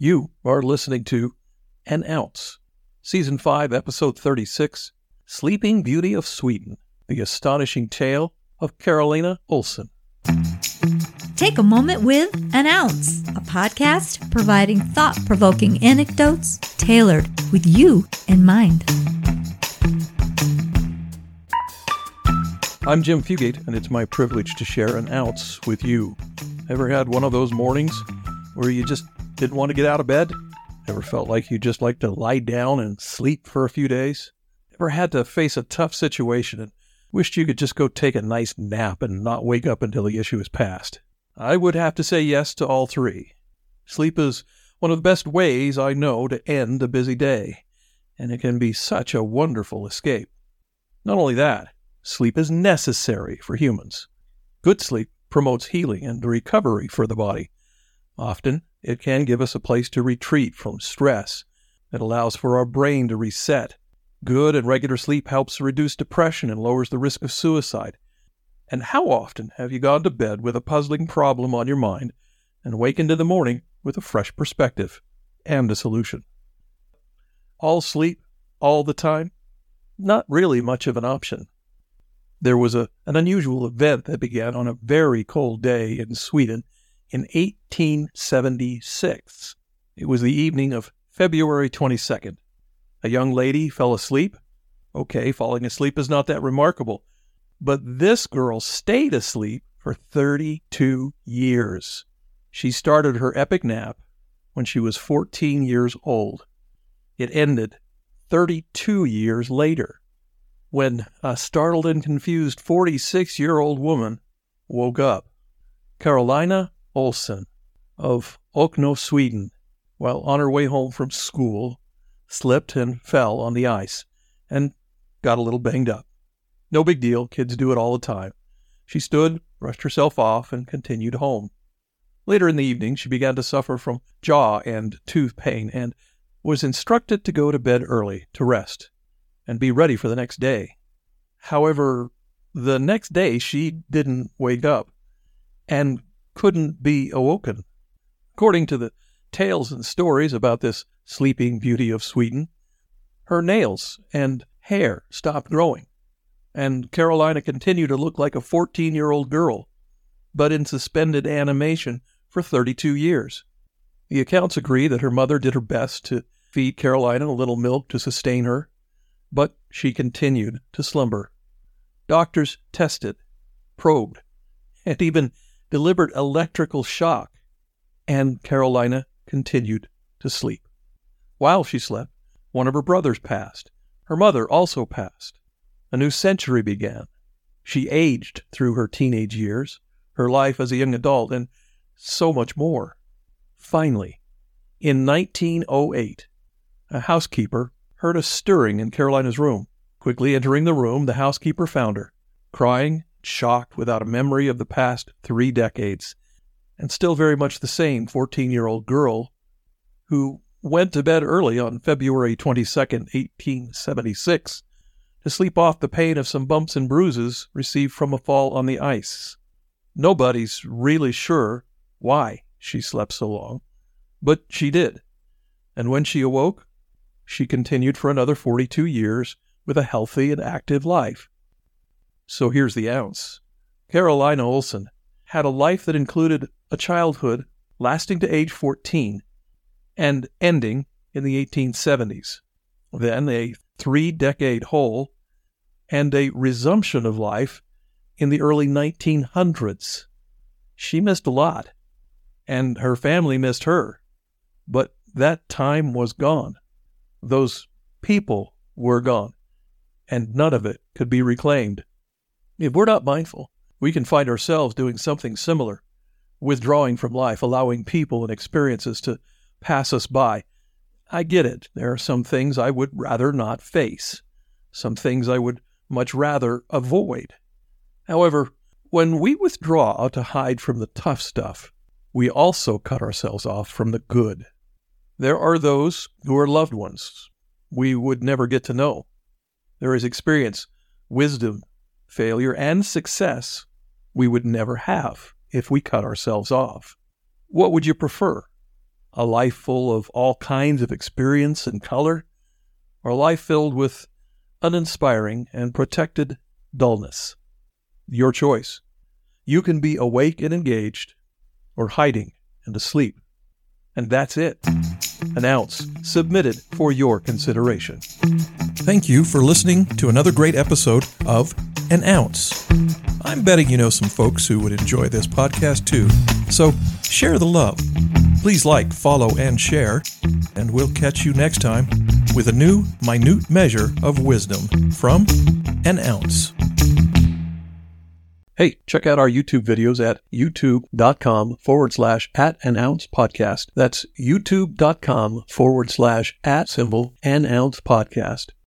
You are listening to An Ounce, Season 5, Episode 36 Sleeping Beauty of Sweden, the astonishing tale of Karolina Ollsen. Take a moment with An Ounce, a podcast providing thought provoking anecdotes tailored with you in mind. I'm Jim Fugate, and it's my privilege to share an ounce with you. Ever had one of those mornings where you just didn't want to get out of bed? Ever felt like you just like to lie down and sleep for a few days? Ever had to face a tough situation and wished you could just go take a nice nap and not wake up until the issue is past? I would have to say yes to all three. Sleep is one of the best ways I know to end a busy day, and it can be such a wonderful escape. Not only that, sleep is necessary for humans. Good sleep promotes healing and recovery for the body. Often, it can give us a place to retreat from stress. It allows for our brain to reset. Good and regular sleep helps reduce depression and lowers the risk of suicide. And how often have you gone to bed with a puzzling problem on your mind and wakened in the morning with a fresh perspective and a solution? All sleep, all the time? Not really much of an option. There was a, an unusual event that began on a very cold day in Sweden in 1876. It was the evening of February 22nd. A young lady fell asleep. Okay, falling asleep is not that remarkable. But this girl stayed asleep for 32 years. She started her epic nap when she was 14 years old. It ended 32 years later when a startled and confused 46 year old woman woke up. Karolina Ollsen of Oknö, Sweden, while on her way home from school, slipped and fell on the ice and got a little banged up. No big deal, kids do it all the time. She stood, brushed herself off, and continued home. Later in the evening, she began to suffer from jaw and tooth pain and was instructed to go to bed early to rest and be ready for the next day. However, the next day she didn't wake up and couldn't be awoken. According to the tales and stories about this sleeping beauty of Sweden, her nails and hair stopped growing, and Karolina continued to look like a 14 year old girl, but in suspended animation for 32 years. The accounts agree that her mother did her best to feed Karolina a little milk to sustain her, but she continued to slumber. Doctors tested, probed, and even delivered electrical shock, and Karolina continued to sleep. While she slept, one of her brothers passed. Her mother also passed. A new century began. She aged through her teenage years, her life as a young adult, and so much more. Finally, in 1908, a housekeeper heard a stirring in Karolina's room. Quickly entering the room, the housekeeper found her, crying, shocked, without a memory of the past three decades, and still very much the same 14 year old girl who went to bed early on February 22, 1876, to sleep off the pain of some bumps and bruises received from a fall on the ice. Nobody's really sure why she slept so long, but she did. And when she awoke, she continued for another 42 years with a healthy and active life. So here's the ounce. Karolina Ollsen had a life that included a childhood lasting to age 14 and ending in the 1870s, then a three decade hole, and a resumption of life in the early 1900s. She missed a lot, and her family missed her, but that time was gone. Those people were gone, and none of it could be reclaimed. If we're not mindful, we can find ourselves doing something similar, withdrawing from life, allowing people and experiences to pass us by. I get it. There are some things I would rather not face, some things I would much rather avoid. However, when we withdraw to hide from the tough stuff, we also cut ourselves off from the good. There are those who are loved ones we would never get to know. There is experience, wisdom, failure, and success we would never have if we cut ourselves off. What would you prefer? A life full of all kinds of experience and color, or a life filled with uninspiring and protected dullness? Your choice. You can be awake and engaged, or hiding and asleep. And that's it. An ounce submitted for your consideration. Thank you for listening to another great episode of An Ounce. I'm betting you know some folks who would enjoy this podcast too. So share the love. Please like, follow, and share. And we'll catch you next time with a new minute measure of wisdom from An Ounce. Hey, check out our YouTube videos at youtube.com forward slash at an ounce podcast. That's youtube.com forward slash at symbol an ounce podcast.